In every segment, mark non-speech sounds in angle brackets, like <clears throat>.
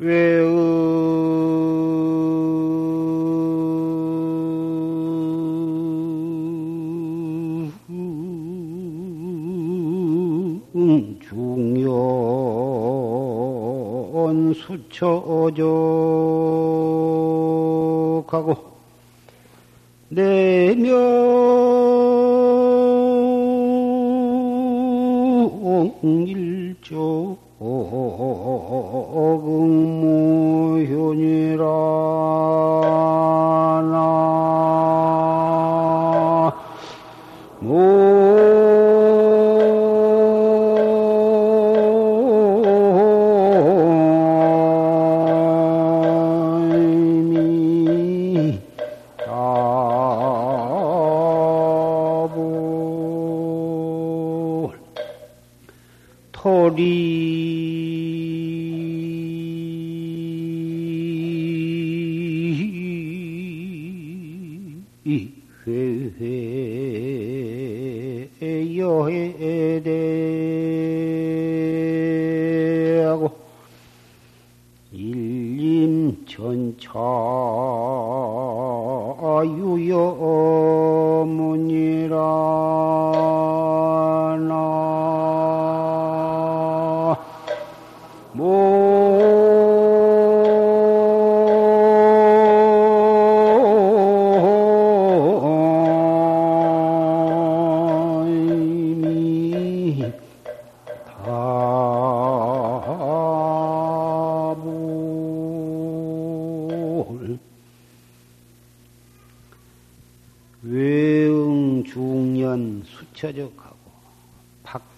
외 중요한 수처적하고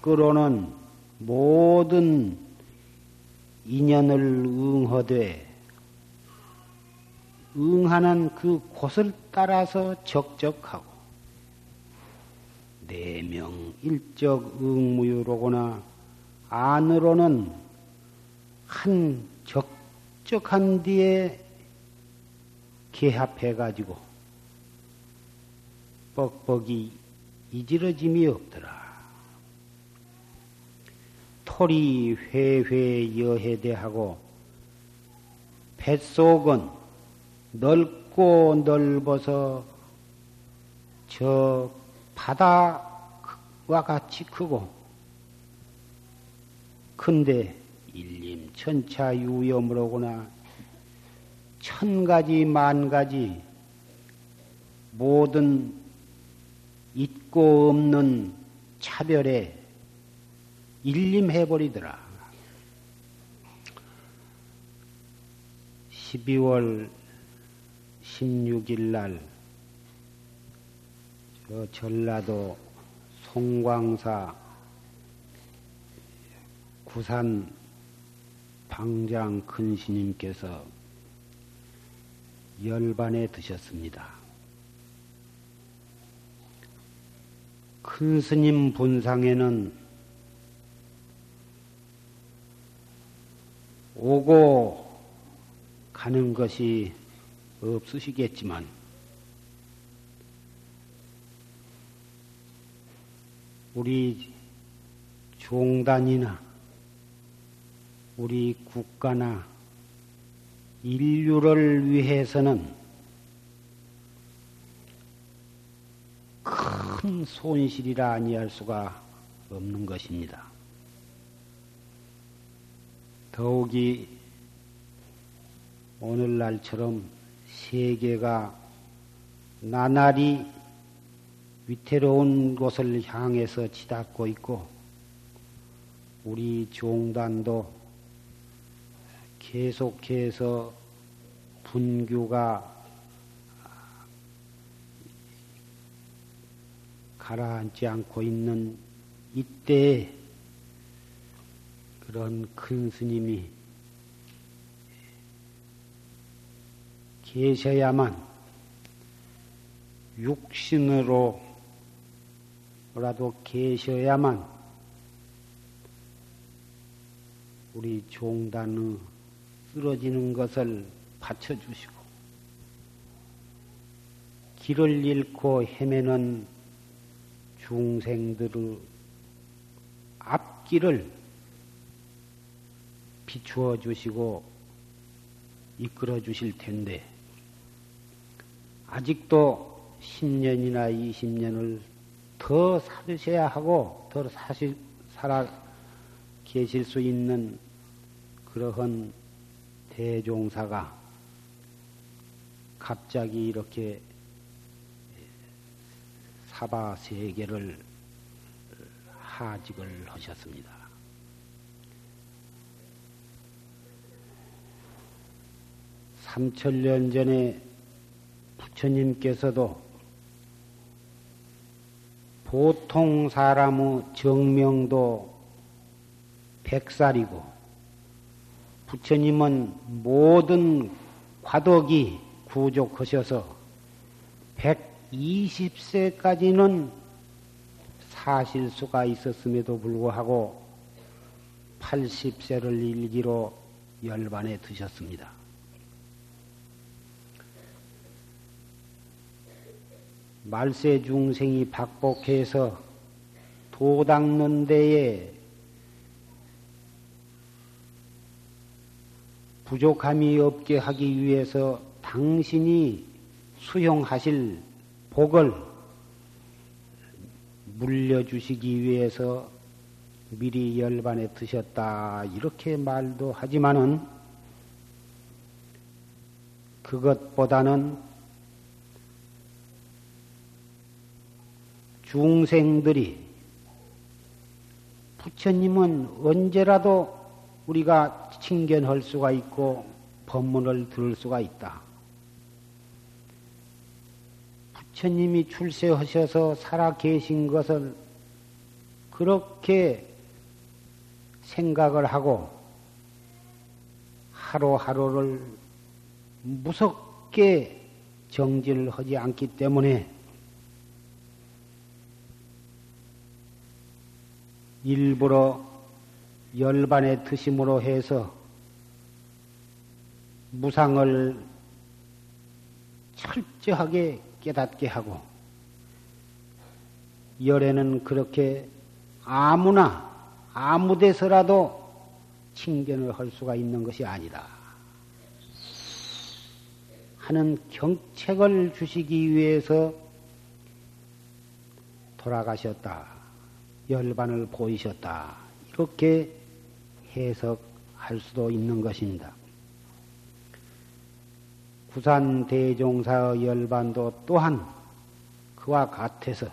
밖으로는 모든 인연을 응허되 응하는 그 곳을 따라서 적적하고 내명 일적 응무유로거나 안으로는 한 적적한 뒤에 개합해 가지고 뻑뻑이 이지러짐이 없더라. 토리 회회 여해대하고 뱃속은 넓고 넓어서 저 바다와 같이 크고 큰데 일림 천차 유염으로구나. 천 가지 만 가지 모든 있고 없는 차별에 일림해버리더라. 12월 16일 날, 저 전라도 송광사 구산 방장 큰 스님께서 열반에 드셨습니다. 큰 스님 본상에는 오고 가는 것이 없으시겠지만 우리 종단이나 우리 국가나 인류를 위해서는 큰 손실이라 아니할 수가 없는 것입니다. 더욱이 오늘날처럼 세계가 나날이 위태로운 곳을 향해서 치닫고 있고 우리 종단도 계속해서 분규가 가라앉지 않고 있는 이때에 그런 큰 스님이 계셔야만 육신으로라도 계셔야만 우리 종단의 쓰러지는 것을 받쳐주시고 길을 잃고 헤매는 중생들의 앞길을 비추어 주시고 이끌어 주실 텐데, 아직도 10년이나 20년을 더 살으셔야 하고, 더 사실, 살아 계실 수 있는 그러한 대종사가 갑자기 이렇게 사바 세계를 하직을 하셨습니다. 삼천년 전에 부처님께서도 보통 사람의 정명도 백살이고 부처님은 모든 과덕이 구족하셔서 120세까지는 사실 수가 있었음에도 불구하고 80세를 일기로 열반에 드셨습니다. 말세 중생이 박복해서 도 닦는 데에 부족함이 없게 하기 위해서 당신이 수용하실 복을 물려주시기 위해서 미리 열반에 드셨다. 이렇게 말도 하지만은 그것보다는 중생들이 부처님은 언제라도 우리가 칭견할 수가 있고 법문을 들을 수가 있다. 부처님이 출세하셔서 살아 계신 것을 그렇게 생각을 하고 하루하루를 무섭게 정진을 하지 않기 때문에 일부러 열반에 드심으로 해서 무상을 철저하게 깨닫게 하고 열에는 그렇게 아무나 아무 데서라도 칭견을 할 수가 있는 것이 아니다. 하는 경책을 주시기 위해서 돌아가셨다. 열반을 보이셨다. 이렇게 해석할 수도 있는 것입니다. 부산 대종사의 열반도 또한 그와 같아서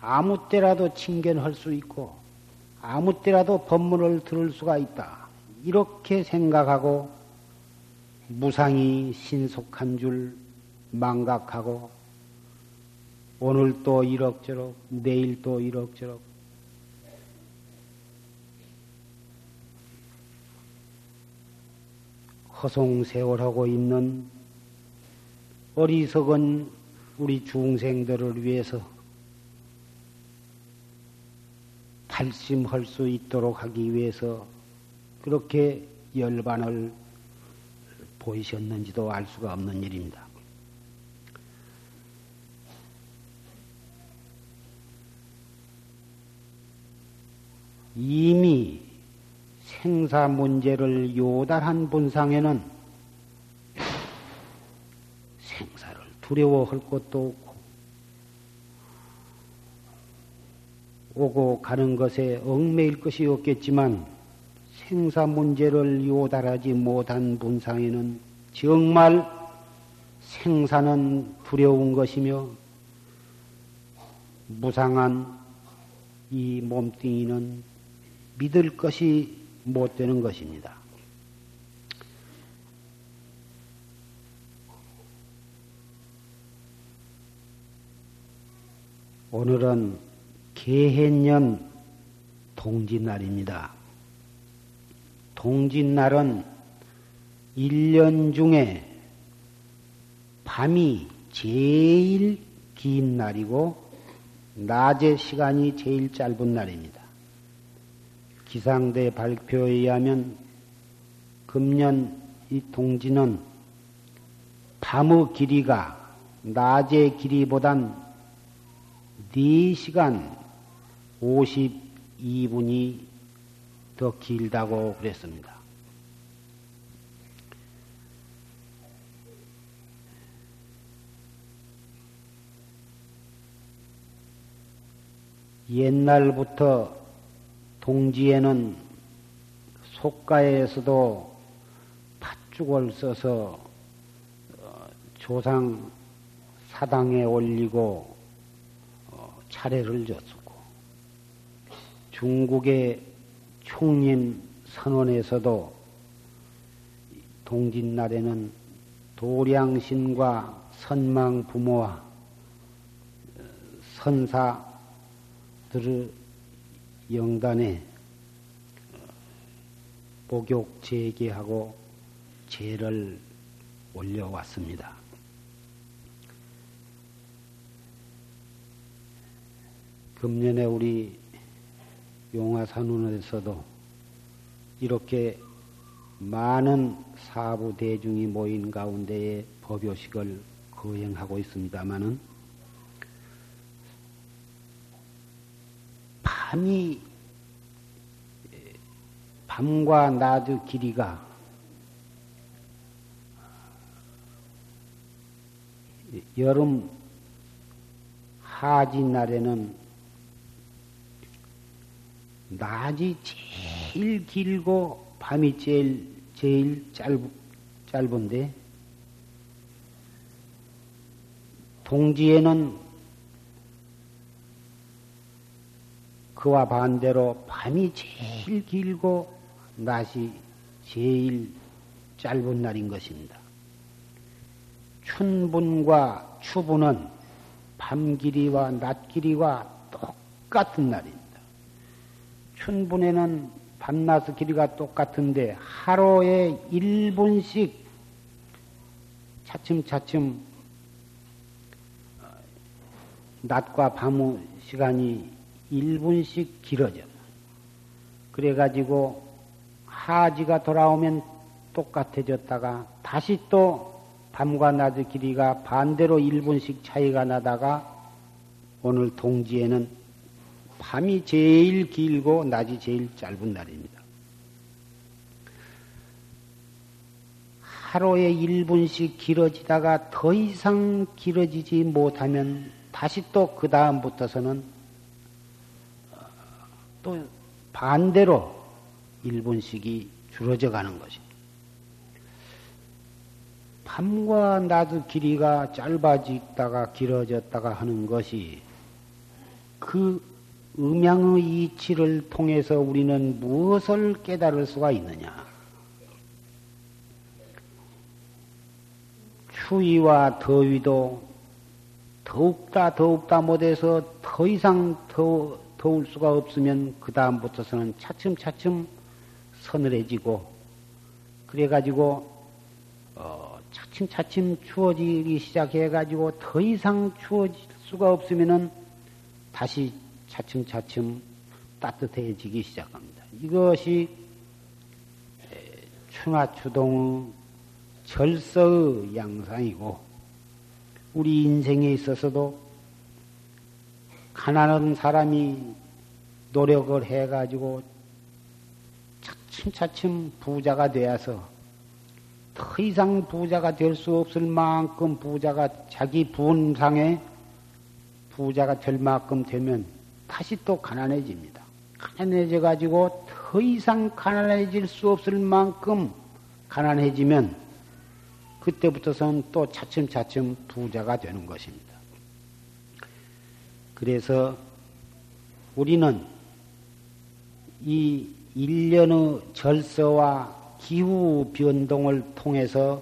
아무 때라도 칭견할 수 있고 아무 때라도 법문을 들을 수가 있다. 이렇게 생각하고 무상이 신속한 줄 망각하고 오늘 또 이럭저럭 내일 또 이럭저럭 허송세월하고 있는 어리석은 우리 중생들을 위해서 탈심할 수 있도록 하기 위해서 그렇게 열반을 보이셨는지도 알 수가 없는 일입니다. 이미 생사 문제를 요달한 분상에는 생사를 두려워할 것도 없고 오고 가는 것에 얽매일 것이 없겠지만 생사 문제를 요달하지 못한 분상에는 정말 생사는 두려운 것이며 무상한 이 몸뚱이는 믿을 것이 못 되는 것입니다. 오늘은 개해년 동짓날입니다. 동짓날은 1년 중에 밤이 제일 긴 날이고 낮의 시간이 제일 짧은 날입니다. 기상대 발표에 의하면 금년 이 동지는 밤의 길이가 낮의 길이보단 4시간 52분이 더 길다고 그랬습니다. 옛날부터 동지에는 속가에서도 팥죽을 써서 어, 조상 사당에 올리고 어, 차례를 줬었고 중국의 총림 선원에서도 동짓날에는 도량신과 선망 부모와 선사들의 영단에 복욕 제기하고 제를 올려왔습니다. 금년에 우리 용화산원에서도 이렇게 많은 사부 대중이 모인 가운데에 법요식을 거행하고 있습니다마는 밤이 밤과 낮의 길이가 여름 하지 날에는 낮이 제일 길고 밤이 제일 제일 짧, 짧은데 동지에는 그와 반대로 밤이 제일 길고 낮이 제일 짧은 날인 것입니다. 춘분과 추분은 밤 길이와 낮 길이와 똑같은 날입니다. 춘분에는 밤낮의 길이가 똑같은데 하루에 1분씩 차츰차츰 낮과 밤의 시간이 1분씩 길어져. 그래가지고 하지가 돌아오면 똑같아졌다가 다시 또 밤과 낮의 길이가 반대로 1분씩 차이가 나다가 오늘 동지에는 밤이 제일 길고 낮이 제일 짧은 날입니다. 하루에 1분씩 길어지다가 더 이상 길어지지 못하면 다시 또 그 다음부터서는 또 반대로 1분씩이 줄어져 가는 것입니다. 밤과 낮의 길이가 짧아지다가 길어졌다가 하는 것이 그 음양의 이치를 통해서 우리는 무엇을 깨달을 수가 있느냐? 추위와 더위도 더욱다 더욱다 못해서 더 이상 더 더울 수가 없으면 그 다음부터서는 차츰차츰 서늘해지고 그래가지고 어, 차츰차츰 추워지기 시작해가지고 더 이상 추워질 수가 없으면은 다시 차츰차츰 따뜻해지기 시작합니다. 이것이 충하추동의 절서의 양상이고 우리 인생에 있어서도 가난한 사람이 노력을 해가지고 차츰차츰 부자가 되어서 더 이상 부자가 될 수 없을 만큼 부자가 자기 분상에 부자가 될 만큼 되면 다시 또 가난해집니다. 가난해져 가지고 더 이상 가난해질 수 없을 만큼 가난해지면 그때부터선 또 차츰차츰 부자가 되는 것입니다. 그래서 우리는 이 일련의 절서와 기후 변동을 통해서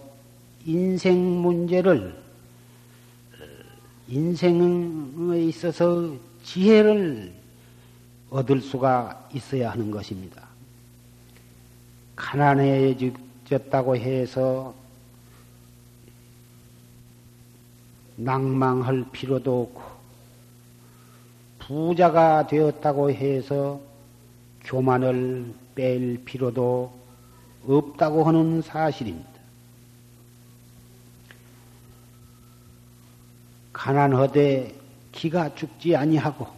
인생 문제를 인생에 있어서 지혜를 얻을 수가 있어야 하는 것입니다. 가난해졌다고 해서 낭망할 필요도 없고 부자가 되었다고 해서 교만을 뺄 필요도 없다고 하는 사실입니다. 가난하되 기가 죽지 아니하고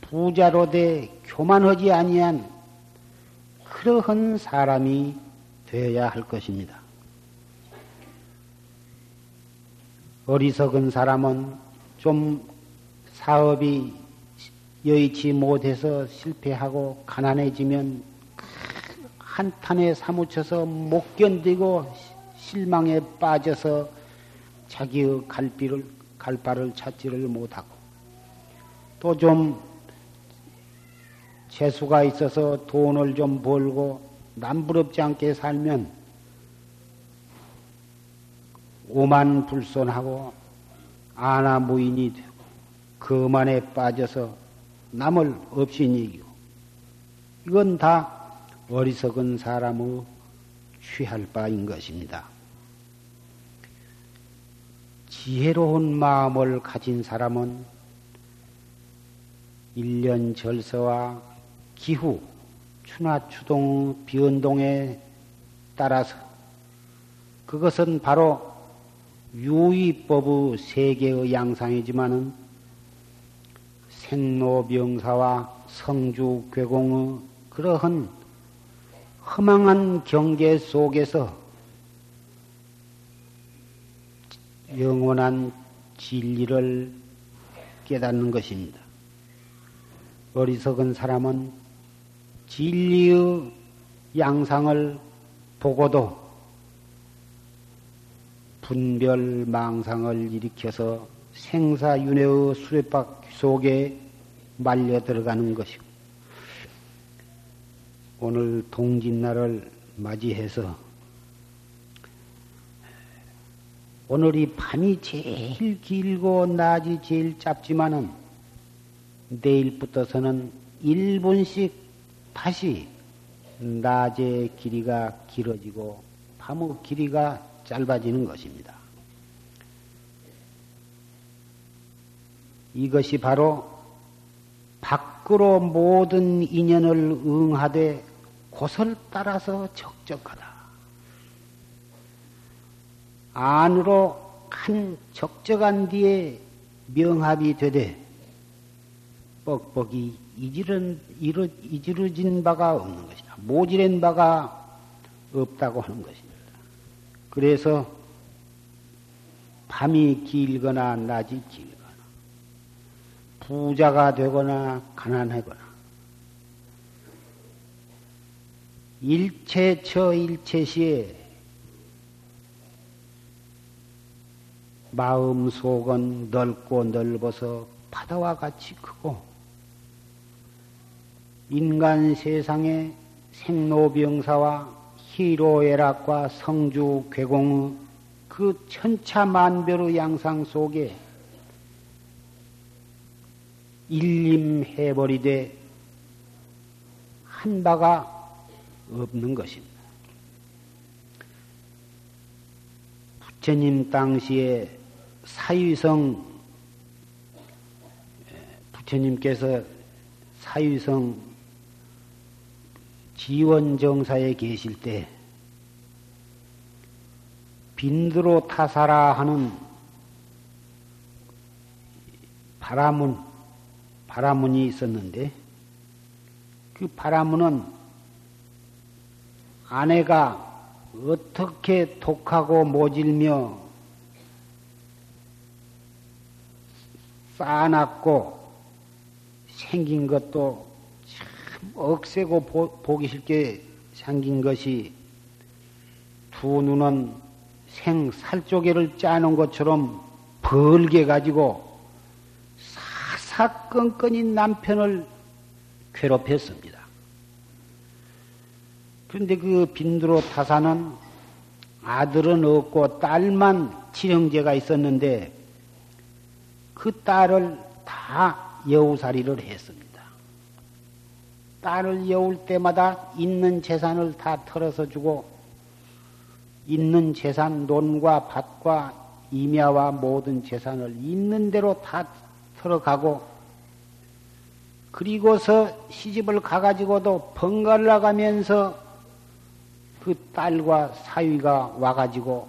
부자로되 교만하지 아니한 그러한 사람이 되어야 할 것입니다. 어리석은 사람은 좀 사업이 여의치 못해서 실패하고 가난해지면 한탄에 사무쳐서 못 견디고 실망에 빠져서 자기의 갈비를 갈바를 찾지를 못하고 또 좀 재수가 있어서 돈을 좀 벌고 남부럽지 않게 살면 오만 불손하고 아나무인이 되고 그만에 빠져서 남을 없이이기고 이건 다 어리석은 사람의 취할 바인 것입니다. 지혜로운 마음을 가진 사람은 일년 절서와 기후, 추나 추동, 비운동에 따라서 그것은 바로 유의법의 세계의 양상이지만은 생로병사와 성주괴공의 그러한 허망한 경계 속에서 영원한 진리를 깨닫는 것입니다. 어리석은 사람은 진리의 양상을 보고도 분별 망상을 일으켜서 생사윤회의 수레박 속에 말려 들어가는 것이고 오늘 동짓날을 맞이해서 오늘이 밤이 제일 길고 낮이 제일 짧지만은 내일부터서는 1분씩 다시 낮의 길이가 길어지고 밤의 길이가 짧아지는 것입니다. 이것이 바로 밖으로 모든 인연을 응하되 곳을 따라서 적적하다. 안으로 한 적적한 뒤에 명합이 되되 뻑뻑이 이지른, 이루, 이지르진 바가 없는 것이다. 모지른 바가 없다고 하는 것입니다. 그래서 밤이 길거나 낮이 길거나 부자가 되거나 가난하거나. 일체처 일체시에 마음 속은 넓고 넓어서 바다와 같이 크고 인간 세상의 생로병사와 희로애락과 성주 괴공의 그 천차만별의 양상 속에 일림해버리되 한 바가 없는 것입니다. 부처님 당시에 사유성 부처님께서 사유성 지원정사에 계실 때 빈드로 타사라 하는 바라문 바라문이 있었는데 그 바라문은 아내가 어떻게 독하고 모질며 쌓아놨고 생긴 것도 참 억세고 보, 기 싫게 생긴 것이 두 눈은 생 살 조개를 짜는 것처럼 벌게 가지고 사사건건이 남편을 괴롭혔습니다. 그런데 그 빈드로 타사는 아들은 없고 딸만 치형제가 있었는데 그 딸을 다 여우살이를 했습니다. 딸을 여울 때마다 있는 재산을 다 털어서 주고 있는 재산, 논과 밭과 임야와 모든 재산을 있는 대로 다 털어가고 그리고서 시집을 가가지고도 번갈아 나가면서 그 딸과 사위가 와가지고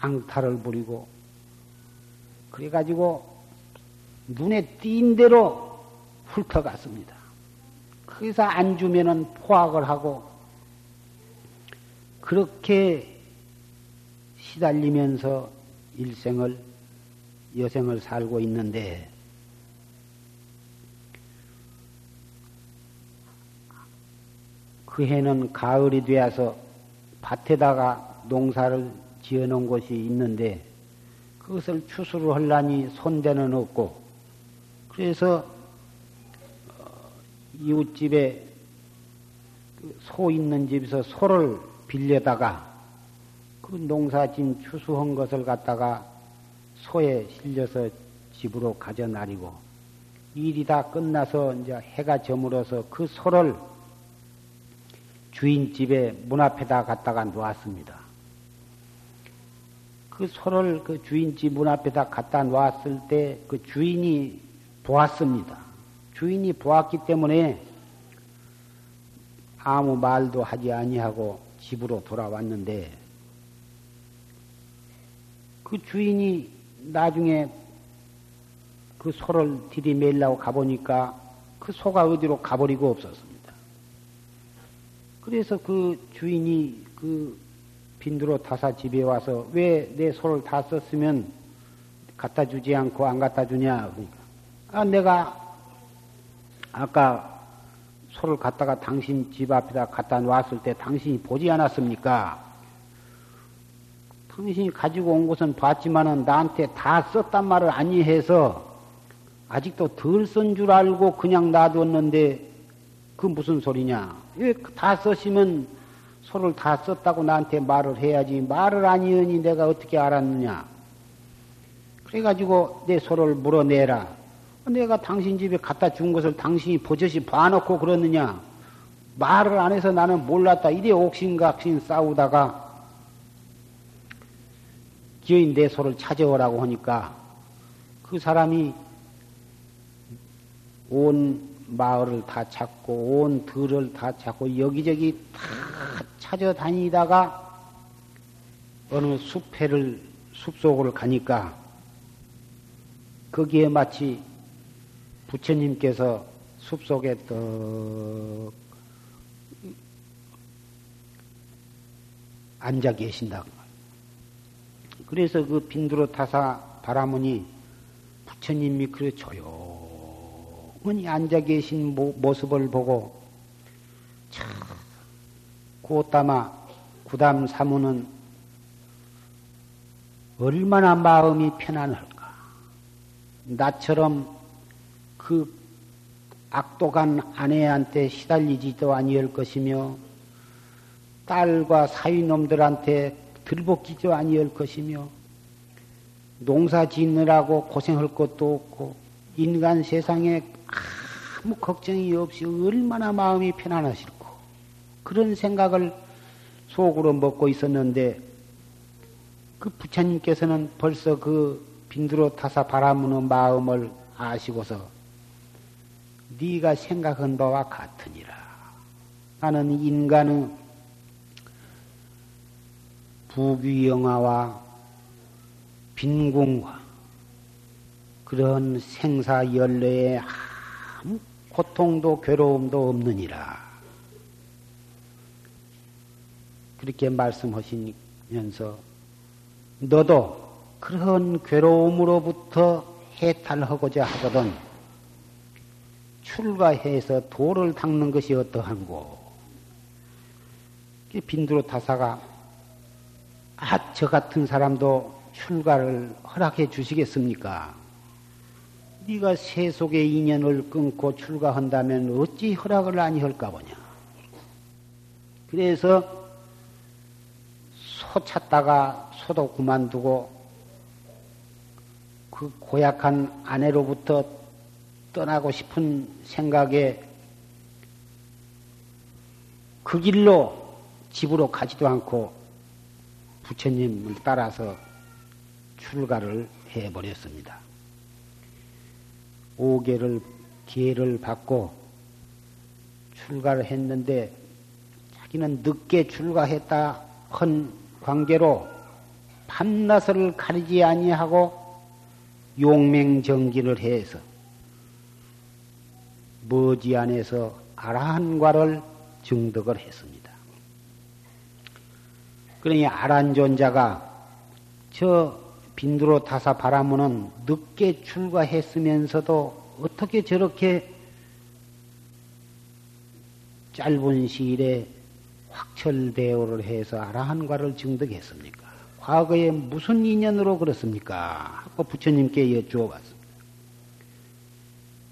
앙탈을 부리고 그래가지고 눈에 띈 대로 훑어갔습니다. 거기서 안 주면은 포악을 하고 그렇게 시달리면서 일생을 여생을 살고 있는데 그 해는 가을이 되어서 밭에다가 농사를 지어놓은 곳이 있는데 그것을 추수를 하려니 손대는 없고 그래서 어, 이웃집에 그 소 있는 집에서 소를 빌려다가 그 농사진 추수한 것을 갖다가 소에 실려서 집으로 가져 나리고 일이 다 끝나서 이제 해가 저물어서 그 소를 주인 집에 문 앞에다 갖다가 놓았습니다. 그 소를 그 주인 집 문 앞에다 갖다 놓았을 때 그 주인이 보았습니다. 주인이 보았기 때문에 아무 말도 하지 아니하고 집으로 돌아왔는데 그 주인이 나중에 그 소를 들이매려고 가보니까 그 소가 어디로 가버리고 없었습니다. 그래서 그 주인이 그 빈두로 타사 집에 와서 왜 내 소를 다 썼으면 갖다 주지 않고 안 갖다 주냐. 그러니까. 아, 내가 아까 소를 갖다가 당신 집 앞에다 갖다 놨을 때 당신이 보지 않았습니까? 당신이 가지고 온 것은 봤지만은 나한테 다 썼단 말을 아니해서 아직도 덜 쓴 줄 알고 그냥 놔뒀는데 그 무슨 소리냐? 왜다 쓰시면 소를 다 썼다고 나한테 말을 해야지 말을 아니하니 내가 어떻게 알았느냐? 그래가지고 내 소를 물어내라. 내가 당신 집에 갖다 준 것을 당신이 버젓이 봐놓고 그러느냐? 말을 안 해서 나는 몰랐다. 이래 옥신각신 싸우다가 기어인 내 소를 찾아오라고 하니까 그 사람이 온 마을을 다 찾고 온 들을 다 찾고 여기저기 다 찾아다니다가 어느 숲에를 숲속으로 가니까 거기에 마치 부처님께서 숲속에 떡 앉아 계신다고. 그래서 그 빈두로 타사 바라문이 부처님이 그래 조용히 앉아 계신 모습을 보고 참 고따마 구담 사무는 얼마나 마음이 편안할까. 나처럼 그 악독한 아내한테 시달리지도 아니할 것이며 딸과 사위놈들한테 들볶이지도 아니할 것이며 농사 짓느라고 고생할 것도 없고 인간 세상에 아무 걱정이 없이 얼마나 마음이 편안하실고 그런 생각을 속으로 먹고 있었는데 그 부처님께서는 벌써 그 빈두로 타사 바라무는 마음을 아시고서 네가 생각한 바와 같으니라. 나는 인간의 부귀영화와 빈궁과 그런 생사 연례에 아무 고통도 괴로움도 없느니라. 그렇게 말씀하시면서 너도 그런 괴로움으로부터 해탈하고자 하거든 출가해서 도를 닦는 것이 어떠한고? 빈두로 타사가 아, 저 같은 사람도 출가를 허락해 주시겠습니까? 네가 세속의 인연을 끊고 출가한다면 어찌 허락을 아니 할까 보냐? 그래서 소 찾다가 소도 그만두고 그 고약한 아내로부터 떠나고 싶은 생각에 그 길로 집으로 가지도 않고 부처님을 따라서 출가를 해버렸습니다. 오계를 기회를 받고 출가를 했는데 자기는 늦게 출가했다 한 관계로 밤낮을 가리지 아니하고 용맹정진을 해서 머지안에서 아라한과를 증득을 했습니다. 그러니 아란존자가 저 빈두로 다사 바라문은 늦게 출가했으면서도 어떻게 저렇게 짧은 시일에 확철대오를 해서 아라한과를 증득했습니까? 과거에 무슨 인연으로 그렇습니까? 하고 부처님께 여쭈어봤습니다.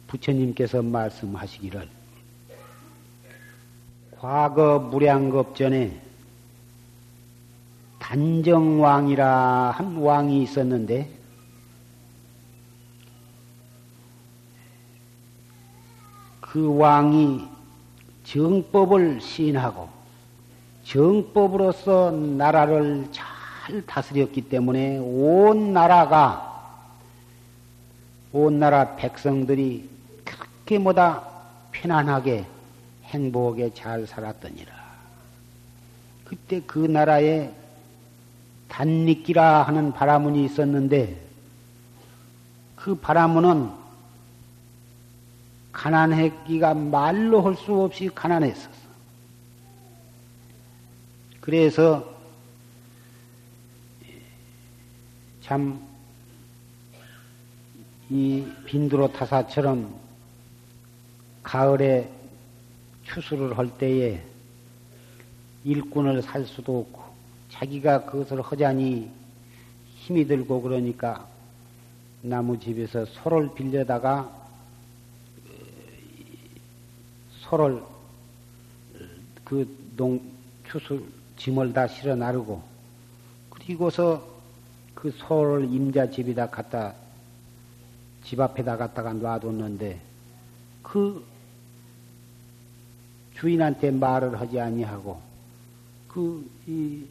부처님께서 말씀하시기를 과거 무량겁전에 단정왕이라 한 왕이 있었는데 그 왕이 정법을 시인하고 정법으로서 나라를 잘 다스렸기 때문에 온 나라가 온 나라 백성들이 그렇게 보다 편안하게 행복하게 잘 살았더니라. 그때 그 나라에 단리기라 하는 바라문이 있었는데 그 바라문은 가난했기가 말로 할 수 없이 가난했었어. 그래서 참 이 빈두로 타사처럼 가을에 추수를 할 때에 일꾼을 살 수도 없고 자기가 그것을 허자니 힘이 들고 그러니까 나무 집에서 소를 빌려다가 소를 그 농 추수 짐을 다 실어 나르고 그리고서 그 소를 임자 집에다 갖다 집 앞에다 갖다가 놔뒀는데 그 주인한테 말을 하지 아니하고 그 이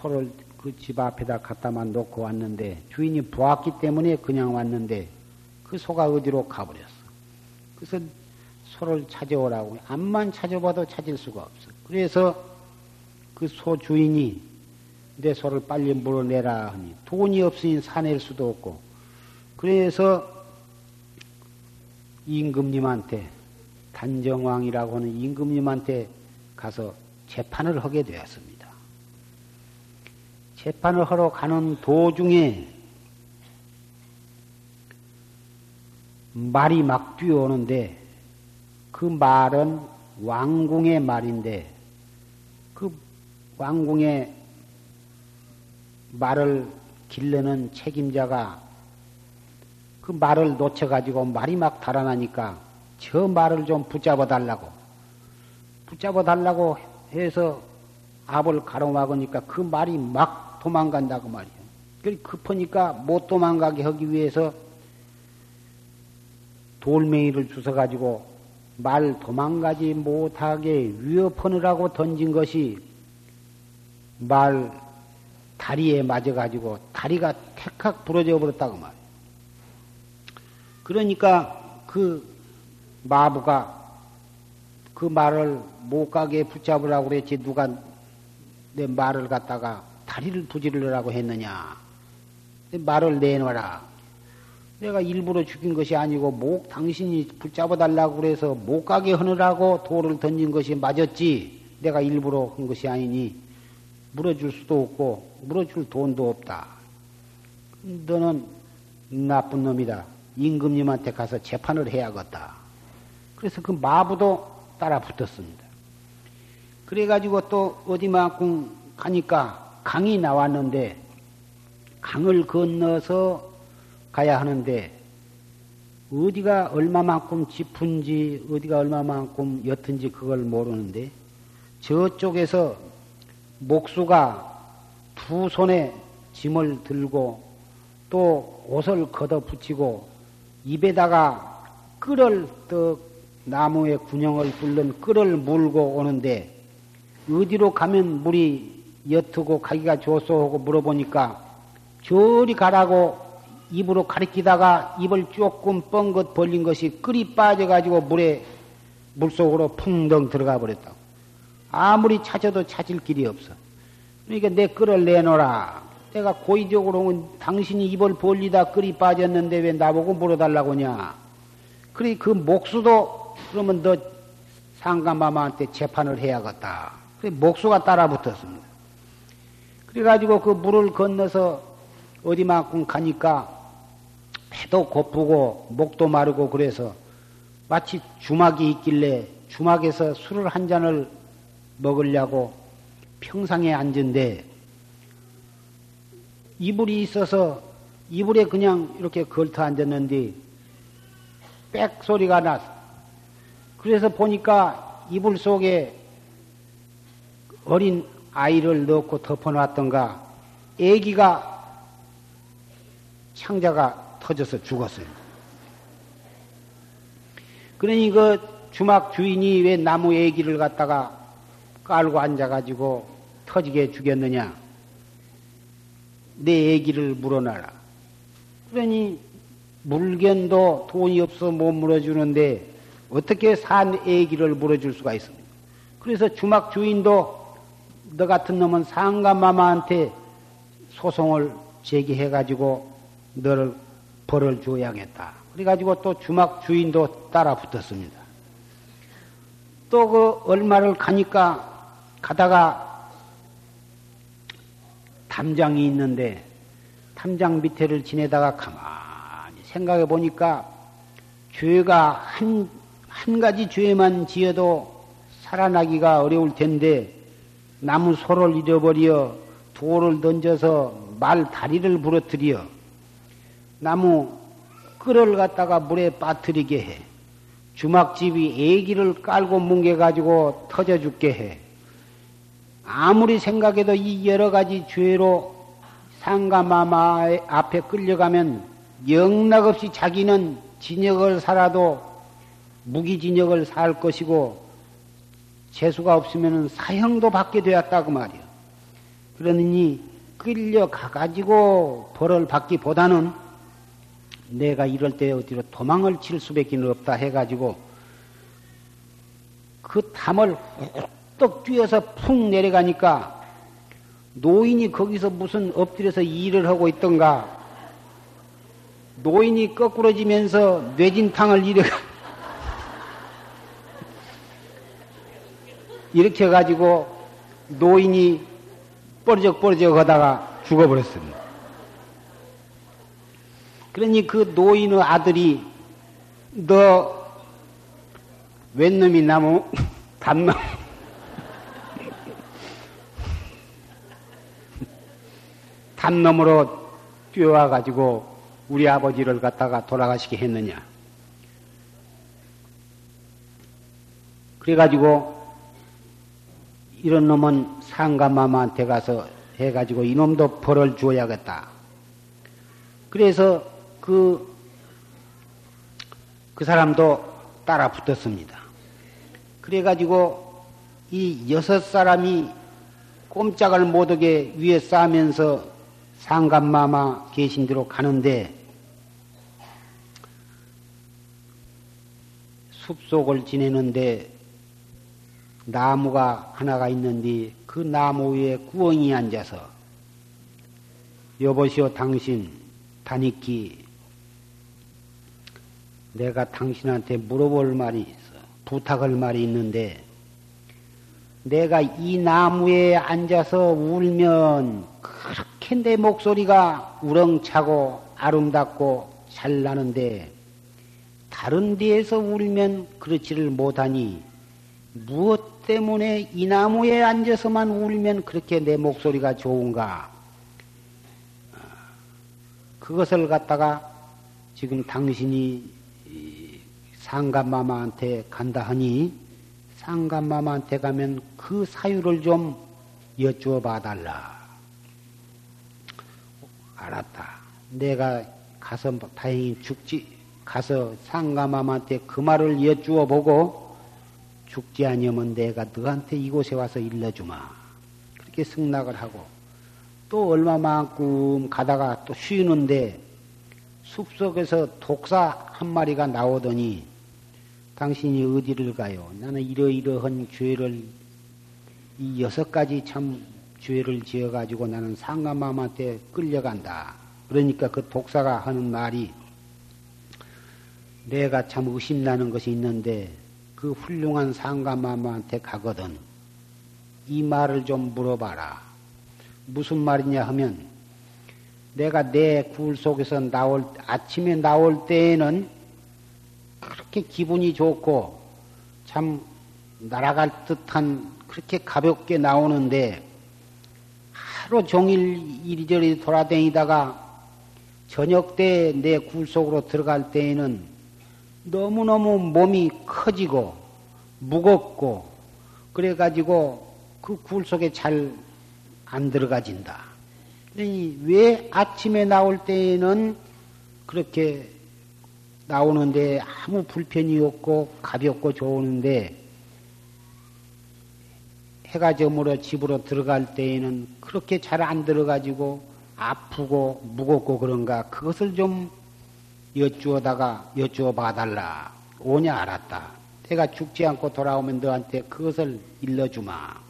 소를 그 집 앞에다 갖다만 놓고 왔는데 주인이 보았기 때문에 그냥 왔는데 그 소가 어디로 가버렸어. 그래서 소를 찾아오라고 암만 찾아봐도 찾을 수가 없어. 그래서 그 소 주인이 내 소를 빨리 물어내라 하니 돈이 없으니 사낼 수도 없고 그래서 임금님한테 단정왕이라고 하는 임금님한테 가서 재판을 하게 되었습니다. 재판을 하러 가는 도중에 말이 막 뛰어오는데 그 말은 왕궁의 말인데 그 왕궁의 말을 길르는 책임자가 그 말을 놓쳐가지고 말이 막 달아나니까 저 말을 좀 붙잡아 달라고 붙잡아 달라고 해서 앞을 가로막으니까 그 말이 막 도망간다고 말이에요. 그 급하니까 못 도망가게 하기 위해서 돌멩이를 주워가지고 말 도망가지 못하게 위협하느라고 던진 것이 말 다리에 맞아가지고 다리가 택학 부러져 버렸다고 말이에요. 그러니까 그 마부가 그 말을 못 가게 붙잡으라고 그랬지 누가 내 말을 갖다가 다리를 부지르라고 했느냐? 말을 내놔라. 내가 일부러 죽인 것이 아니고 목 당신이 붙잡아 달라고 그래서 못 가게 하느라고 돌을 던진 것이 맞았지. 내가 일부러 한 것이 아니니 물어줄 수도 없고 물어줄 돈도 없다. 너는 나쁜 놈이다. 임금님한테 가서 재판을 해야겠다. 그래서 그 마부도 따라 붙었습니다. 그래가지고 또 어디만큼 가니까 강이 나왔는데 강을 건너서 가야 하는데 어디가 얼마만큼 짚은지 어디가 얼마만큼 옅은지 그걸 모르는데 저쪽에서 목수가 두 손에 짐을 들고 또 옷을 걷어 붙이고 입에다가 끓을 떡 나무에 군형을 뚫는 끓을 물고 오는데 어디로 가면 물이 옅고 가기가 좋소 하고 물어보니까 저리 가라고 입으로 가리키다가 입을 조금 뻥긋 벌린 것이 끓이 빠져가지고 물에 물속으로 풍덩 들어가 버렸다고. 아무리 찾아도 찾을 길이 없어. 그러니까 내 끓을 내놓으라. 내가 고의적으로 당신이 입을 벌리다 끓이 빠졌는데 왜 나보고 물어달라고 하냐. 그래, 그 목수도 그러면 너 상감마마한테 재판을 해야겠다. 그래, 목수가 따라 붙었습니다. 그래가지고 그 물을 건너서 어디만큼 가니까 배도 고프고 목도 마르고 그래서 마치 주막이 있길래 주막에서 술을 한 잔을 먹으려고 평상에 앉은데 이불이 있어서 이불에 그냥 이렇게 걸터 앉았는데 빽 소리가 났어. 그래서 보니까 이불 속에 어린 아이를 넣고 덮어놨던가 애기가 창자가 터져서 죽었어요. 그러니 그 주막 주인이 왜 나무 애기를 갖다가 깔고 앉아가지고 터지게 죽였느냐? 내 애기를 물어놔라. 그러니 물견도 돈이 없어 못 물어주는데 어떻게 산 애기를 물어줄 수가 있습니까? 그래서 주막 주인도 너 같은 놈은 상감마마한테 소송을 제기해가지고 너를 벌을 줘야겠다. 그래가지고 또 주막 주인도 따라 붙었습니다. 또 그 얼마를 가니까 가다가 담장이 있는데 담장 밑에를 지내다가 가만히 생각해 보니까 죄가 한, 한 가지 죄만 지어도 살아나기가 어려울 텐데 나무 소를 잃어버려 돌을 던져서 말 다리를 부러뜨려 나무 끌을 갖다가 물에 빠뜨리게 해. 주막집이 애기를 깔고 뭉개가지고 터져 죽게 해. 아무리 생각해도 이 여러 가지 죄로 상가마마 앞에 끌려가면 영락없이 자기는 진역을 살아도 무기진역을 살 것이고 재수가 없으면 사형도 받게 되었다고 말이야. 그러니 끌려가 가지고 벌을 받기보다는 내가 이럴 때 어디로 도망을 칠 수밖에 없다 해가지고 그 담을 뚝 뛰어서 푹 내려가니까 노인이 거기서 무슨 엎드려서 일을 하고 있던가 노인이 거꾸러지면서 뇌진탕을 이래가 이렇게 해가지고 노인이 뻘적뻘적 하다가 죽어버렸습니다. 그러니 그 노인의 아들이 너 웬놈이 나무 단나무 단놈으로 뛰어와 가지고 우리 아버지를 갖다가 돌아가시게 했느냐? 그래가지고 이런 놈은 상가마마한테 가서 해가지고 이놈도 벌을 주어야겠다. 그래서 그, 그 사람도 따라 붙었습니다. 그래가지고 이 여섯 사람이 꼼짝을 못하게 위에 싸면서 상감마마 계신 대로 가는데 숲속을 지내는데 나무가 하나가 있는데 그 나무 위에 구엉이 앉아서 여보시오 당신 다니기 내가 당신한테 물어볼 말이 있어. 부탁할 말이 있는데, 내가 이 나무에 앉아서 울면 그렇게 내 목소리가 우렁차고 아름답고 잘 나는데, 다른 데에서 울면 그렇지를 못하니, 무엇 때문에 이 나무에 앉아서만 울면 그렇게 내 목소리가 좋은가? 그것을 갖다가 지금 당신이 상감마마한테 간다 하니 상감마마한테 가면 그 사유를 좀 여쭈어 봐달라. 알았다. 내가 가서 다행히 죽지, 가서 상감마마한테 그 말을 여쭈어 보고 죽지 아니면 내가 너한테 이곳에 와서 일러주마. 그렇게 승낙을 하고 또 얼마만큼 가다가 또 쉬는데 숲속에서 독사 한 마리가 나오더니 당신이 어디를 가요? 나는 이러이러한 죄를 이 여섯 가지 참 죄를 지어가지고 나는 상감마마한테 끌려간다. 그러니까 그 독사가 하는 말이 내가 참 의심나는 것이 있는데 그 훌륭한 상감마마한테 가거든. 이 말을 좀 물어봐라. 무슨 말이냐 하면 내가 내 굴 속에서 나올 아침에 나올 때에는 그렇게 기분이 좋고 참 날아갈 듯한 그렇게 가볍게 나오는데 하루 종일 이리저리 돌아다니다가 저녁 때 내 굴 속으로 들어갈 때에는 너무너무 몸이 커지고 무겁고 그래가지고 그 굴 속에 잘 안 들어가진다. 왜 아침에 나올 때에는 그렇게 나오는데 아무 불편이 없고 가볍고 좋은데 해가 저물어 집으로 들어갈 때에는 그렇게 잘 안 들어가지고 아프고 무겁고 그런가 그것을 좀 여쭈어다가 여쭈어 봐달라. 오냐 알았다. 내가 죽지 않고 돌아오면 너한테 그것을 일러주마.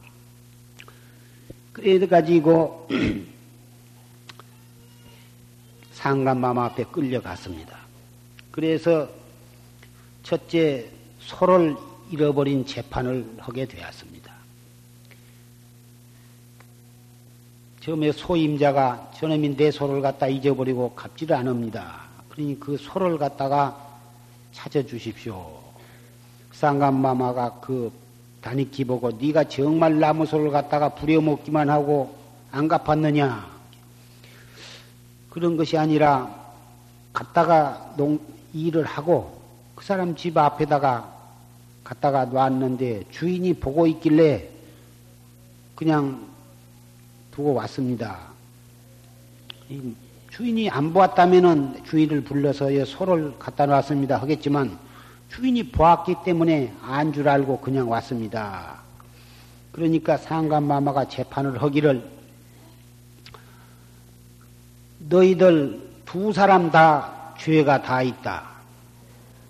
그래 가지고 <clears throat> 상감마마 앞에 끌려갔습니다. 그래서 첫째 소를 잃어버린 재판을 하게 되었습니다. 처음에 소임자가 저놈이 내 소를 갖다 잊어버리고 갚지를 않습니다. 그러니 그 소를 갖다가 찾아주십시오. 쌍감마마가 그 다니기 보고 네가 정말 나무 소를 갖다가 부려먹기만 하고 안 갚았느냐? 그런 것이 아니라 갔다가 농, 일을 하고 그 사람 집 앞에다가 갔다가 놨는데 주인이 보고 있길래 그냥 두고 왔습니다. 주인이 안 보았다면은 주인을 불러서 소를 갖다 놨습니다. 하겠지만 주인이 보았기 때문에 안 줄 알고 그냥 왔습니다. 그러니까 상감마마가 재판을 하기를 너희들 두 사람 다 죄가 다 있다.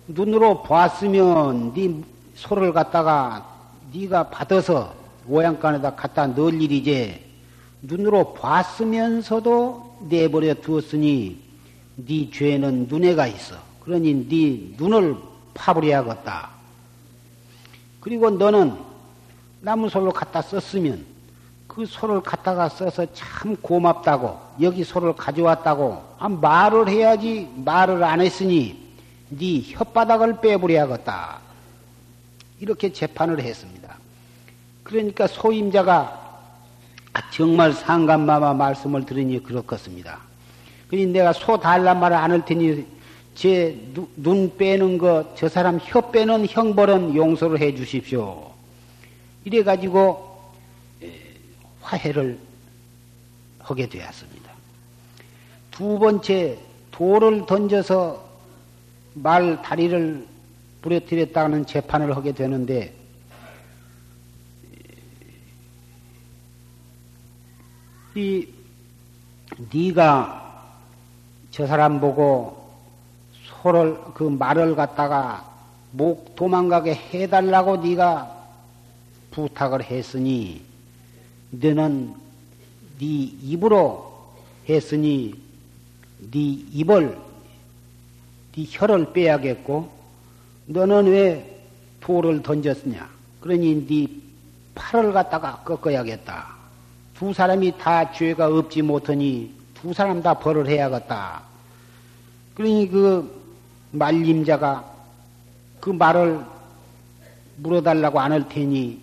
눈으로 보았으면 네 소를 갖다가 네가 받아서 오양간에다 갖다 넣을 일이지 눈으로 봤으면서도 내버려 두었으니 네 죄는 눈에 가 있어. 그러니 네 눈을 파버려야겠다. 그리고 너는 나무 솔로 갖다 썼으면 그 소를 갖다가 써서 참 고맙다고 여기 소를 가져왔다고 아, 말을 해야지 말을 안 했으니 네 혓바닥을 빼버려야겠다. 이렇게 재판을 했습니다. 그러니까 소임자가 아, 정말 상감마마 말씀을 들으니 그렇겠습니다. 그니 내가 소 달란 말을 안 할 테니 제 눈 빼는 거, 저 사람 혀 빼는 형벌은 용서를 해 주십시오. 이래가지고 화해를 하게 되었습니다. 두 번째, 돌을 던져서 말 다리를 부러뜨렸다는 재판을 하게 되는데 이 네가 저 사람 보고 소를 그 말을 갖다가 목 도망가게 해달라고 네가 부탁을 했으니 너는 네 입으로 했으니 네 입을 네 혀를 빼야겠고 너는 왜 돌을 던졌느냐? 그러니 네 팔을 갖다가 꺾어야겠다. 두 사람이 다 죄가 없지 못하니 두 사람 다 벌을 해야겠다. 그러니 그 말림자가 그 말을 물어달라고 안 할 테니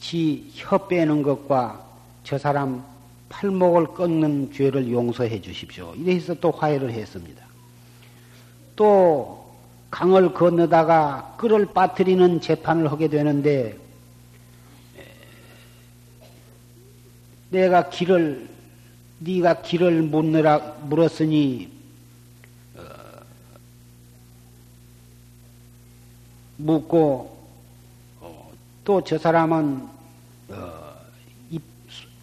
지 혀 빼는 것과 저 사람 팔목을 끊는 죄를 용서해 주십시오. 이래서 또 화해를 했습니다. 또 강을 건너다가 끓을 빠뜨리는 재판을 하게 되는데 내가 길을 네가 길을 묻느라 물었으니 어, 묻고 어, 또저 사람은 어, 이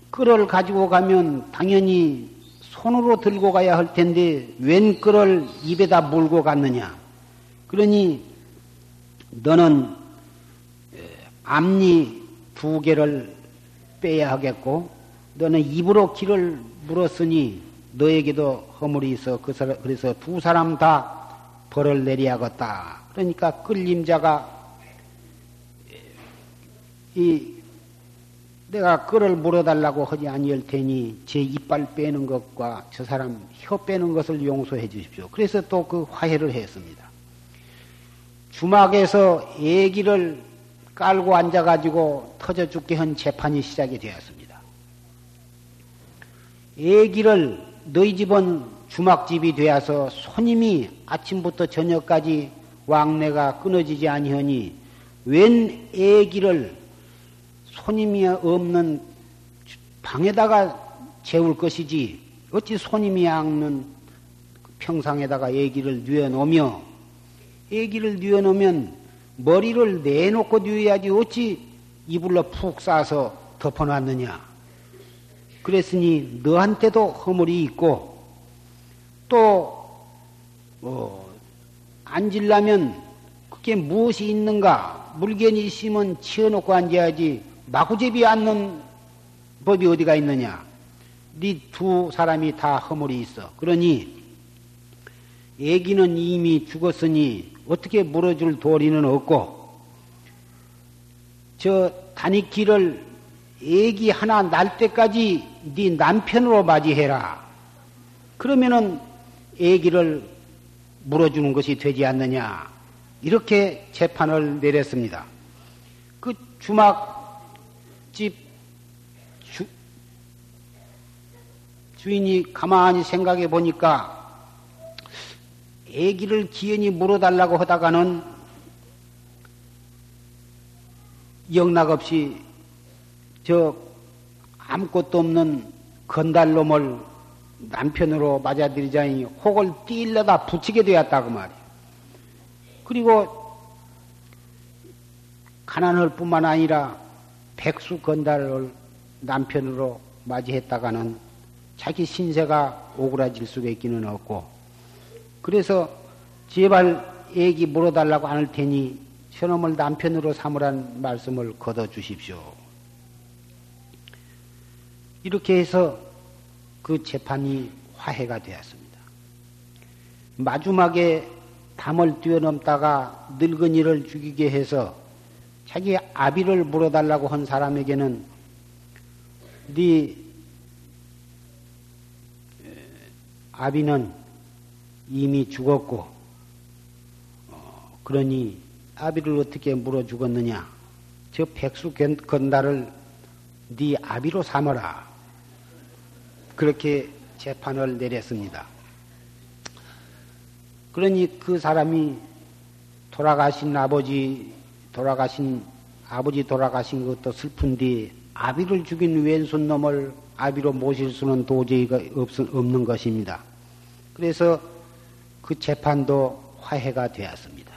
끌을 가지고 가면 당연히 손으로 들고 가야 할 텐데 웬 끌을 입에다 물고 갔느냐? 그러니 너는 앞니 두 개를 빼야 하겠고 너는 입으로 길을 물었으니 너에게도 허물이 있어 그 그래서 두 사람 다 벌을 내려야겠다. 그러니까 끌림자가 이 내가 끌을 물어달라고 하지 아니할 테니 제 이빨 빼는 것과 저 사람 혀 빼는 것을 용서해 주십시오. 그래서 또 그 화해를 했습니다. 주막에서 애기를 깔고 앉아가지고 터져 죽게 한 재판이 시작이 되었습니다. 애기를 너희 집은 주막집이 되어서 손님이 아침부터 저녁까지 왕래가 끊어지지 아니하니 웬 애기를 손님이 없는 방에다가 재울 것이지 어찌 손님이 앉는 평상에다가 애기를 뉘어놓으며 애기를 뉘어놓으면 머리를 내놓고 뉘어야지 어찌 이불로 푹 싸서 덮어놨느냐. 그랬으니 너한테도 허물이 있고 또 어, 앉으려면 그게 무엇이 있는가? 물건이 있으면 치워놓고 앉아야지 마구잡이 앉는 법이 어디가 있느냐? 네 두 사람이 다 허물이 있어. 그러니 애기는 이미 죽었으니 어떻게 물어줄 도리는 없고 저 다니기를 애기 하나 날 때까지 네 남편으로 맞이해라. 그러면은 애기를 물어주는 것이 되지 않느냐. 이렇게 재판을 내렸습니다. 그 주막집 주, 주인이 가만히 생각해 보니까 애기를 기연히 물어달라고 하다가는 영락 없이 저 아무것도 없는 건달놈을 남편으로 맞아들이자니 혹을 띠려다 붙이게 되었다고 말이에요. 그리고 가난할 뿐만 아니라 백수 건달을 남편으로 맞이했다가는 자기 신세가 오그라질 수가 있기는 없고 그래서 제발 애기 물어달라고 안 할 테니 저놈을 남편으로 삼으란 말씀을 거둬 주십시오. 이렇게 해서 그 재판이 화해가 되었습니다. 마지막에 담을 뛰어넘다가 늙은이를 죽이게 해서 자기 아비를 물어달라고 한 사람에게는 네 아비는 이미 죽었고 어, 그러니 아비를 어떻게 물어 죽었느냐? 저 백수 건달을 네 아비로 삼어라. 그렇게 재판을 내렸습니다. 그러니 그 사람이 돌아가신 아버지, 돌아가신, 아버지 돌아가신 것도 슬픈데 아비를 죽인 왼손 놈을 아비로 모실 수는 도저히 없, 없는 것입니다. 그래서 그 재판도 화해가 되었습니다.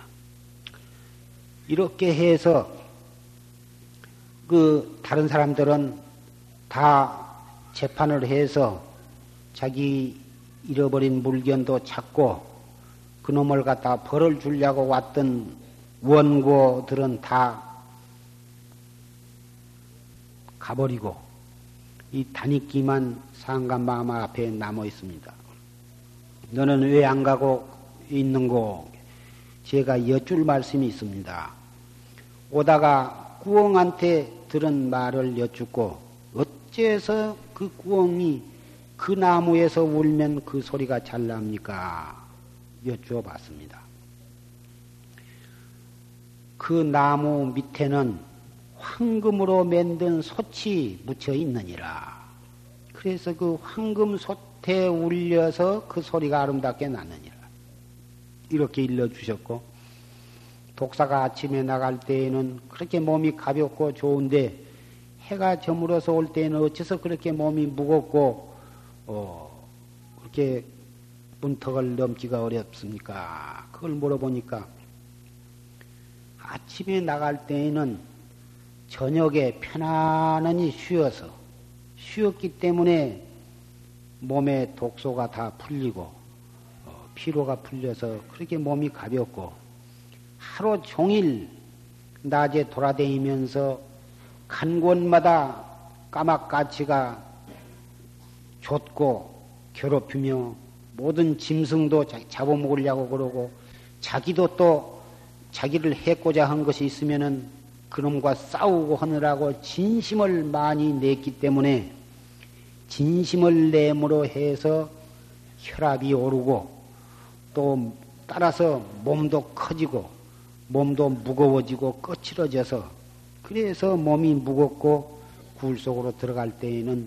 이렇게 해서 그 다른 사람들은 다 재판을 해서 자기 잃어버린 물건도 찾고 그놈을 갖다 벌을 주려고 왔던 원고들은 다 가버리고 이 단익기만 상간마마 앞에 남아 있습니다. 너는 왜 안 가고 있는고? 제가 여쭐 말씀이 있습니다. 오다가 구엉한테 들은 말을 여쭙고 어째서 그 구엉이 그 나무에서 울면 그 소리가 잘 납니까? 여쭈어 봤습니다. 그 나무 밑에는 황금으로 만든 솥이 묻혀 있느니라. 그래서 그 황금 솥에 울려서 그 소리가 아름답게 나느니라. 이렇게 일러주셨고, 독사가 아침에 나갈 때에는 그렇게 몸이 가볍고 좋은데, 해가 저물어서 올 때에는 어째서 그렇게 몸이 무겁고, 어, 그렇게 문턱을 넘기가 어렵습니까? 그걸 물어보니까, 아침에 나갈 때에는 저녁에 편안히 쉬어서, 쉬었기 때문에 몸에 독소가 다 풀리고, 어, 피로가 풀려서 그렇게 몸이 가볍고, 하루 종일 낮에 돌아다니면서 간 곳마다 까막까치가 줬고 괴롭히며 모든 짐승도 잡아먹으려고 그러고 자기도 또 자기를 해고자 한 것이 있으면은 그놈과 싸우고 하느라고 진심을 많이 냈기 때문에 진심을 내므로 해서 혈압이 오르고 또 따라서 몸도 커지고 몸도 무거워지고 거칠어져서 그래서 몸이 무겁고 굴 속으로 들어갈 때에는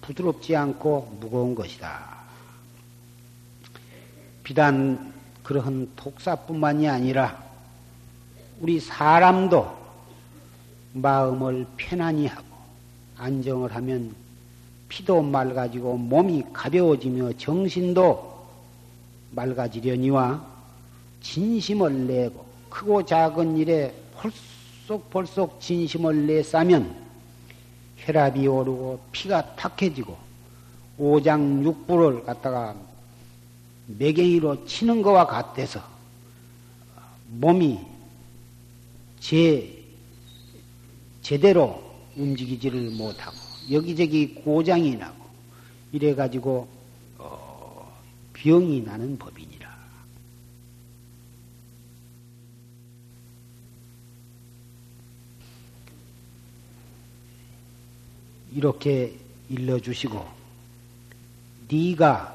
부드럽지 않고 무거운 것이다. 비단 그러한 독사뿐만이 아니라 우리 사람도 마음을 편안히 하고 안정을 하면 피도 맑아지고 몸이 가벼워지며 정신도 맑아지려니와 진심을 내고 크고 작은 일에 벌 쏙벌쏙 진심을 내싸면 혈압이 오르고 피가 탁해지고 오장육부를 갖다가 매갱이로 치는 것과 같아서 몸이 제, 제대로 움직이지를 못하고 여기저기 고장이 나고 이래 가지고 어, 병이 나는 법이니라. 이렇게 일러주시고 네가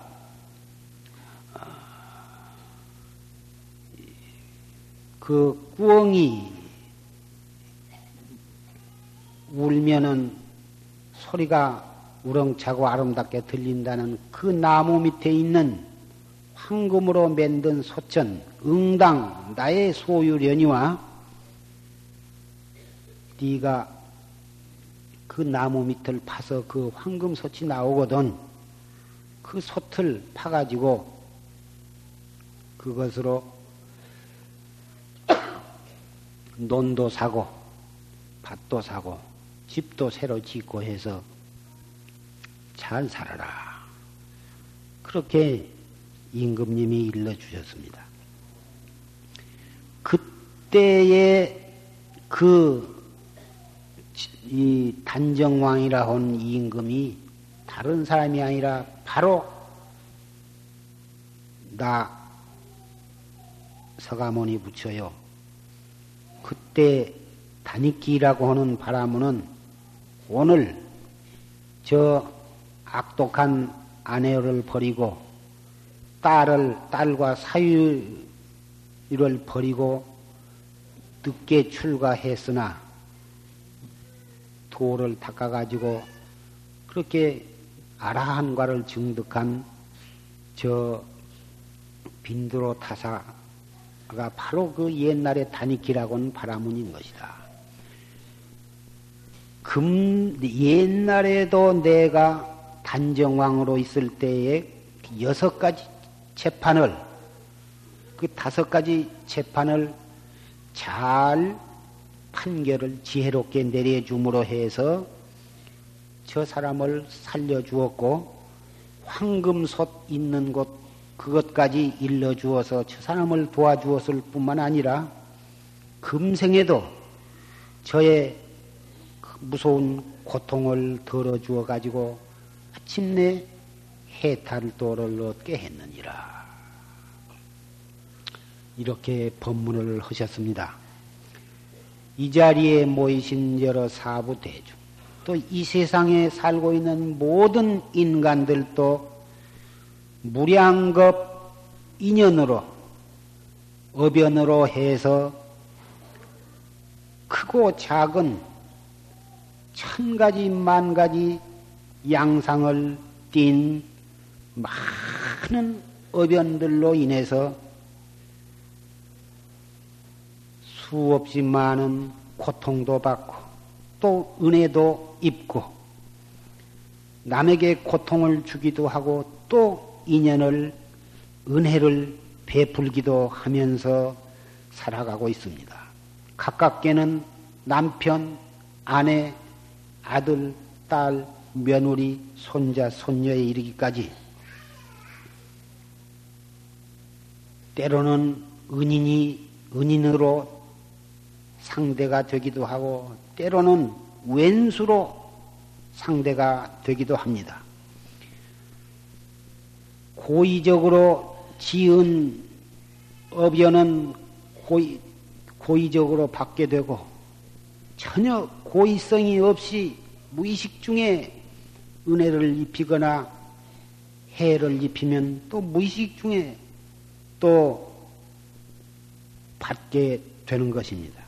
그 꾸엉이 울면은 소리가 우렁차고 아름답게 들린다는 그 나무 밑에 있는 황금으로 만든 소천, 응당, 나의 소유련이와 네가 그 나무 밑을 파서 그 황금 솥이 나오거든 그 솥을 파가지고 그것으로 <coughs> 논도 사고 밭도 사고 집도 새로 짓고 해서 잘 살아라. 그렇게 임금님이 일러주셨습니다. 그때의 그, 이 단정왕이라 한 임금이 다른 사람이 아니라 바로 나 서가모니 붙여요. 그때 다니기라고 하는 바람은 오늘 저 악독한 아내를 버리고 딸을 딸과 사유를 버리고 늦게 출가했으나 도를 닦아가지고 그렇게 아라한과를 증득한 저 빈드로 타사 가 바로 그 옛날의 다니키라고는 바라문인 것이다. 금, 옛날에도 내가 단정왕으로 있을 때에 여섯 가지 재판을, 그 다섯 가지 재판을 잘 판결을 지혜롭게 내려줌으로 해서 저 사람을 살려주었고, 황금솥 있는 곳 그것까지 일러주어서 저 사람을 도와주었을 뿐만 아니라 금생에도 저의 그 무서운 고통을 덜어주어 가지고 아침내 해탈도를 얻게 했느니라. 이렇게 법문을 하셨습니다. 이 자리에 모이신 여러 사부 대중, 또 이 세상에 살고 있는 모든 인간들도 무량겁 인연으로 어변으로 해서 크고 작은 천 가지 만 가지 양상을 띤 많은 어변들로 인해서 수없이 많은 고통도 받고 또 은혜도 입고 남에게 고통을 주기도 하고 또 인연을 은혜를 베풀기도 하면서 살아가고 있습니다. 가깝게는 남편, 아내, 아들, 딸, 며느리, 손자, 손녀에 이르기까지 때로는 은인이 은인으로 상대가 되기도 하고 때로는 왼수로 상대가 되기도 합니다. 고의적으로 지은 업연은 고의, 고의적으로 받게 되고 전혀 고의성이 없이 무의식 중에 은혜를 입히거나 해를 입히면 또 무의식 중에 또 받게 되는 것입니다.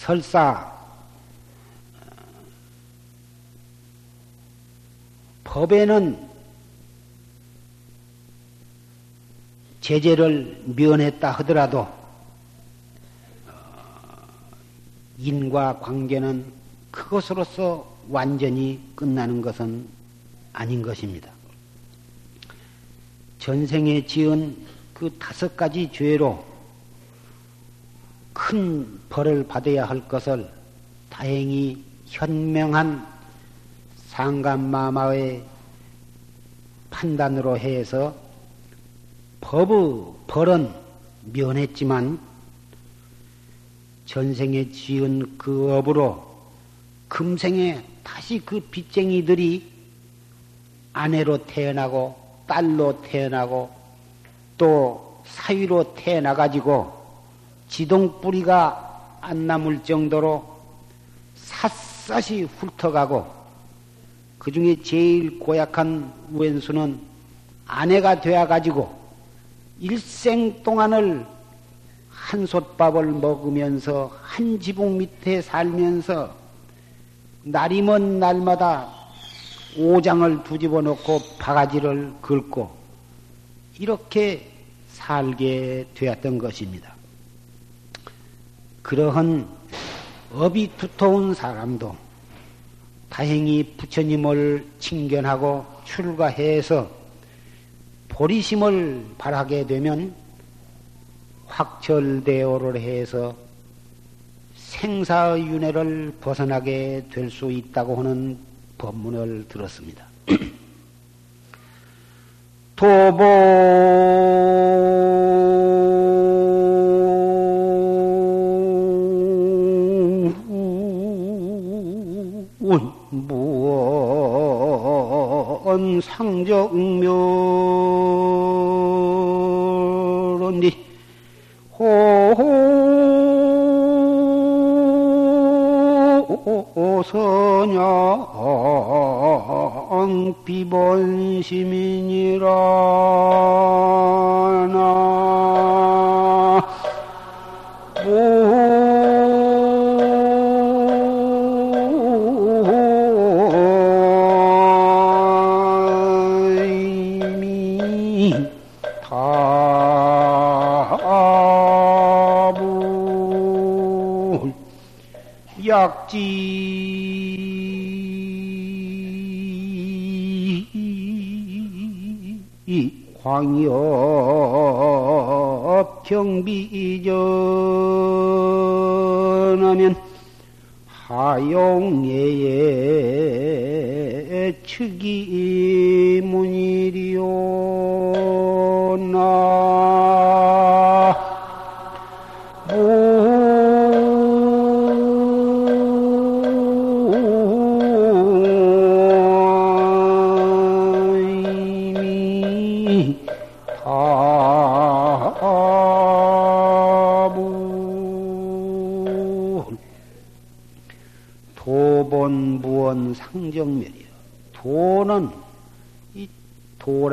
설사 법에는 제재를 면했다 하더라도 인과 관계는 그것으로서 완전히 끝나는 것은 아닌 것입니다. 전생에 지은 그 다섯 가지 죄로 큰 벌을 받아야 할 것을 다행히 현명한 상감마마의 판단으로 해서 법의 벌은 면했지만 전생에 지은 그 업으로 금생에 다시 그 빚쟁이들이 아내로 태어나고 딸로 태어나고 또 사위로 태어나가지고 지동뿌리가 안 남을 정도로 샅샅이 훑어가고 그 중에 제일 고약한 왼수는 아내가 되어가지고 일생 동안을 한 솥밥을 먹으면서 한 지붕 밑에 살면서 날이 먼 날마다 오장을 두집어 놓고 바가지를 긁고 이렇게 살게 되었던 것입니다. 그러한 업이 두터운 사람도 다행히 부처님을 칭견하고 출가해서 보리심을 바라게 되면 확철대오를 해서 생사의 윤회를 벗어나게 될 수 있다고 하는 법문을 들었습니다. <clears throat> 도보 상정묘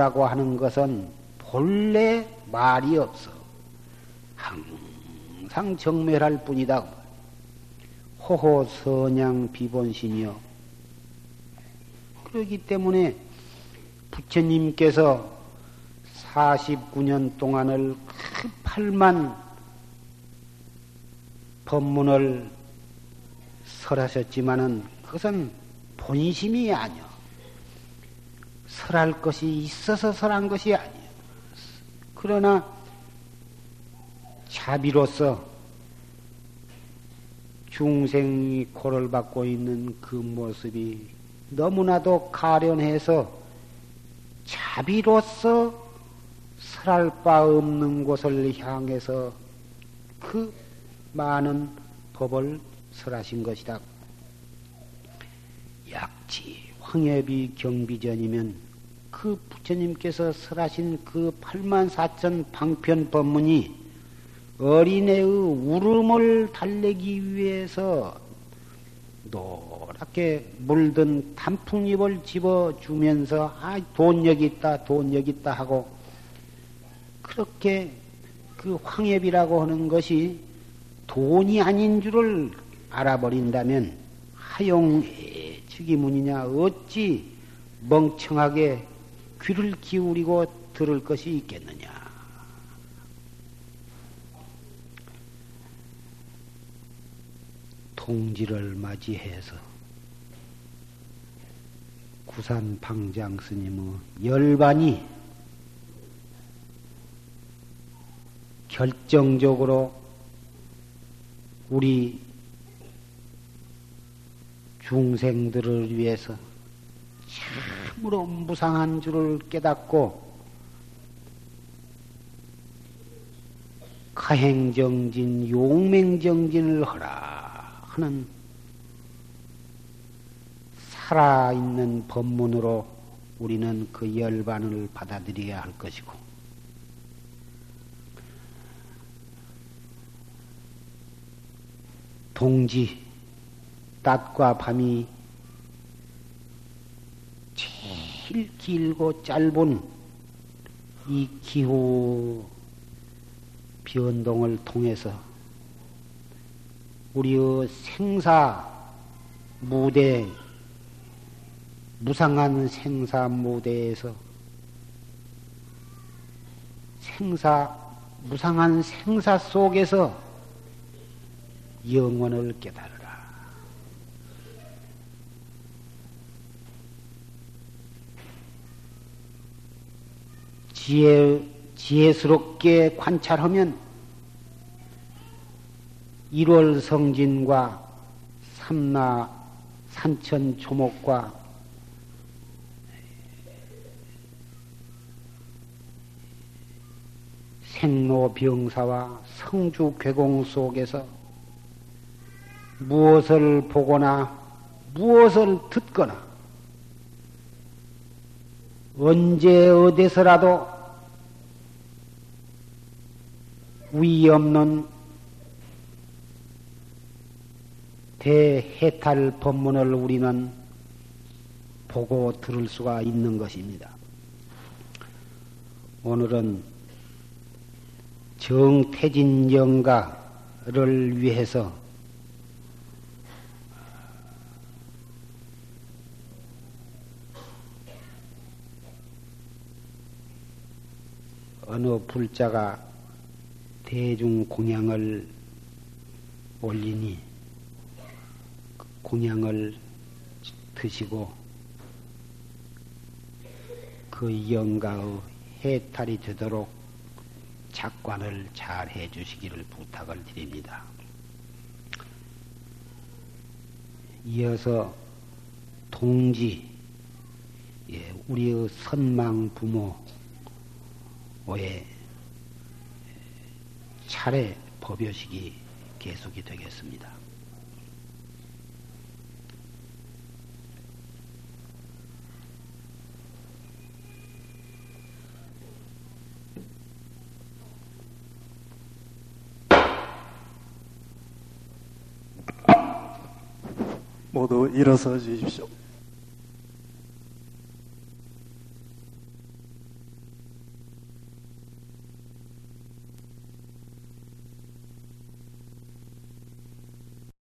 도라고 하는 것은 본래 말이 없어. 항상 정멸할 뿐이다. 호호 선양 비본심이요. 그렇기 때문에 부처님께서 49년 동안을 그 8만 법문을 설하셨지만은 그것은 본심이 아니요. 설할 것이 있어서 설한 것이 아니요. 그러나 자비로서 중생이 고를 받고 있는 그 모습이 너무나도 가련해서 자비로서 설할 바 없는 곳을 향해서 그 많은 법을 설하신 것이다. 약지 황해비 경비전이면 그 부처님께서 설하신 그 8만 4천 방편 법문이 어린애의 울음을 달래기 위해서 노랗게 물든 단풍잎을 집어주면서 아, 돈 여기 있다, 돈 여기 있다 하고 그렇게 그그 황협이라고 하는 것이 돈이 아닌 줄을 알아버린다면 하용의 즉이문이냐 어찌 멍청하게 귀를 기울이고 들을 것이 있겠느냐. 통지를 맞이해서 구산 방장 스님의 열반이 결정적으로 우리 중생들을 위해서 참 으로 무상한 줄을 깨닫고 가행정진, 용맹정진을 하라 하는 살아있는 법문으로 우리는 그 열반을 받아들여야 할 것이고, 동지, 낮과 밤이 제일 길고 짧은 이 기후 변동을 통해서 우리의 생사 무대, 무상한 생사 무대에서 생사, 무상한 생사 속에서 영원을 깨달아. 지혜, 지혜스럽게 관찰하면 1월 성진과 삼나 산천 초목과 생로병사와 성주 괴공 속에서 무엇을 보거나 무엇을 듣거나 언제 어디서라도 위 없는 대해탈 법문을 우리는 보고 들을 수가 있는 것입니다. 오늘은 정태진 영가를 위해서 어느 불자가 대중 공양을 올리니 그 공양을 드시고 그 영가의 해탈이 되도록 작관을 잘 해주시기를 부탁을 드립니다. 이어서 동지, 예, 우리의 선망 부모의 차례 법요식이 계속이 되겠습니다. 모두 일어서 주십시오.